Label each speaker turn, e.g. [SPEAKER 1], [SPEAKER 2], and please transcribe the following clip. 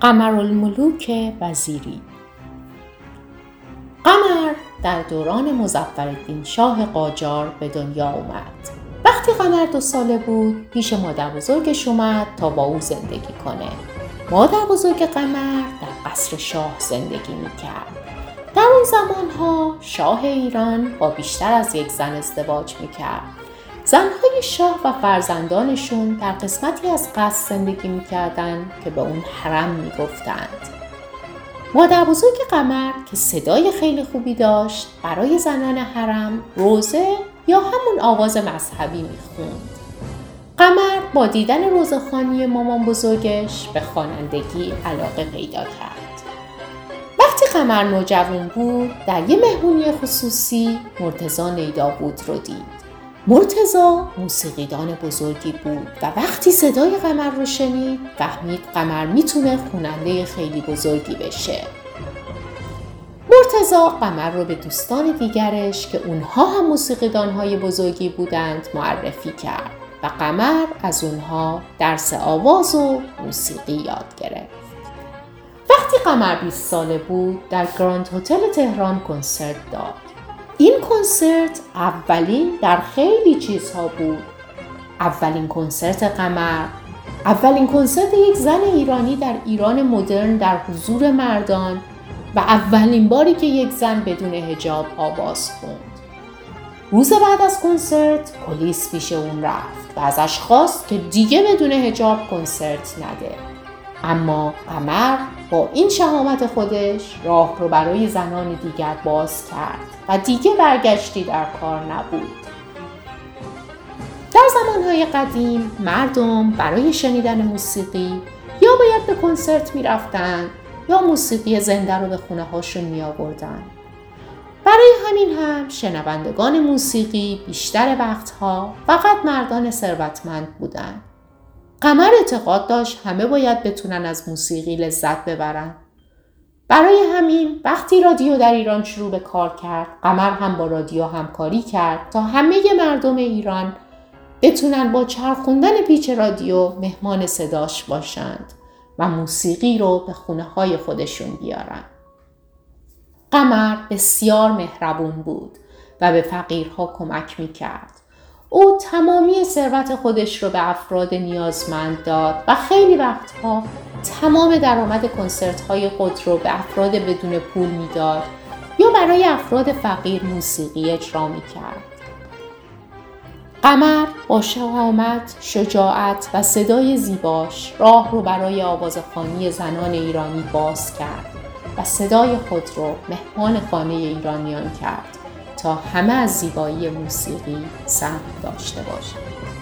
[SPEAKER 1] قمرالملوک وزیری. قمر در دوران مزفرالدین شاه قاجار به دنیا اومد. وقتی قمر دو ساله بود پیش مادر بزرگش اومد تا با او زندگی کنه. مادر بزرگ قمر در قصر شاه زندگی می‌کرد. در اون زمان ها شاه ایران با بیشتر از یک زن ازدواج می‌کرد. زنهای شاه و فرزندانشون در قسمتی از قصر زندگی می‌کردند که به اون حرم می‌گفتند. مادر بزرگ قمر که صدای خیلی خوبی داشت برای زنان حرم روزه یا همون آواز مذهبی می‌خوند. قمر با دیدن روزخانی مامان بزرگش به خوانندگی علاقه پیدا کرد. وقتی قمر نوجوان بود در یه مهمونی خصوصی مرتزا نیدابود رو دید. مرتزا موسیقیدان بزرگی بود و وقتی صدای قمر رو شنید فهمید قمر می‌تونه خوننده خیلی بزرگی بشه مرتزا قمر رو به دوستان دیگرش که اونها هم موسیقیدان های بزرگی بودند معرفی کرد و قمر از اونها درس آواز و موسیقی یاد گرفت. وقتی قمر 20 ساله بود در گراند هتل تهران کنسرت داد. این کنسرت اولین در خیلی چیزها بود. اولین کنسرت قمر اولین کنسرت یک زن ایرانی در ایران مدرن در حضور مردان و اولین باری که یک زن بدون هجاب آواز خوند. روز بعد از کنسرت پلیس پیش اون رفت و ازش خواست که دیگه بدون هجاب کنسرت نده. اما قمر با این شهامت خودش راه رو برای زنان دیگر باز کرد و دیگه برگشتی در کار نبود. در زمانهای قدیم مردم برای شنیدن موسیقی یا باید به کنسرت می رفتن یا موسیقی زنده رو به خونه هاشون می آوردن. برای همین هم شنوندگان موسیقی بیشتر وقتها فقط مردان ثروتمند بودند. قمر اعتقاد داشت همه باید بتونن از موسیقی لذت ببرن. برای همین وقتی رادیو در ایران شروع به کار کرد قمر هم با رادیو همکاری کرد تا همه مردم ایران بتونن با چرخوندن پیچ رادیو مهمان صداش باشند و موسیقی رو به خونه های خودشون بیارن. قمر بسیار مهربون بود و به فقیرها کمک می کرد. او تمامی ثروت خودش رو به افراد نیازمند داد و خیلی وقتها تمام درآمد کنسرت های خود رو به افراد بدون پول می‌داد یا برای افراد فقیر موسیقی اجرا می کرد. قمر با شهامت، شجاعت و صدای زیباش راه رو برای آوازخانی زنان ایرانی باز کرد و صدای خود رو مهمان خانه ایرانیان کرد تا همه از زیبایی موسیقی سهم داشته باشند.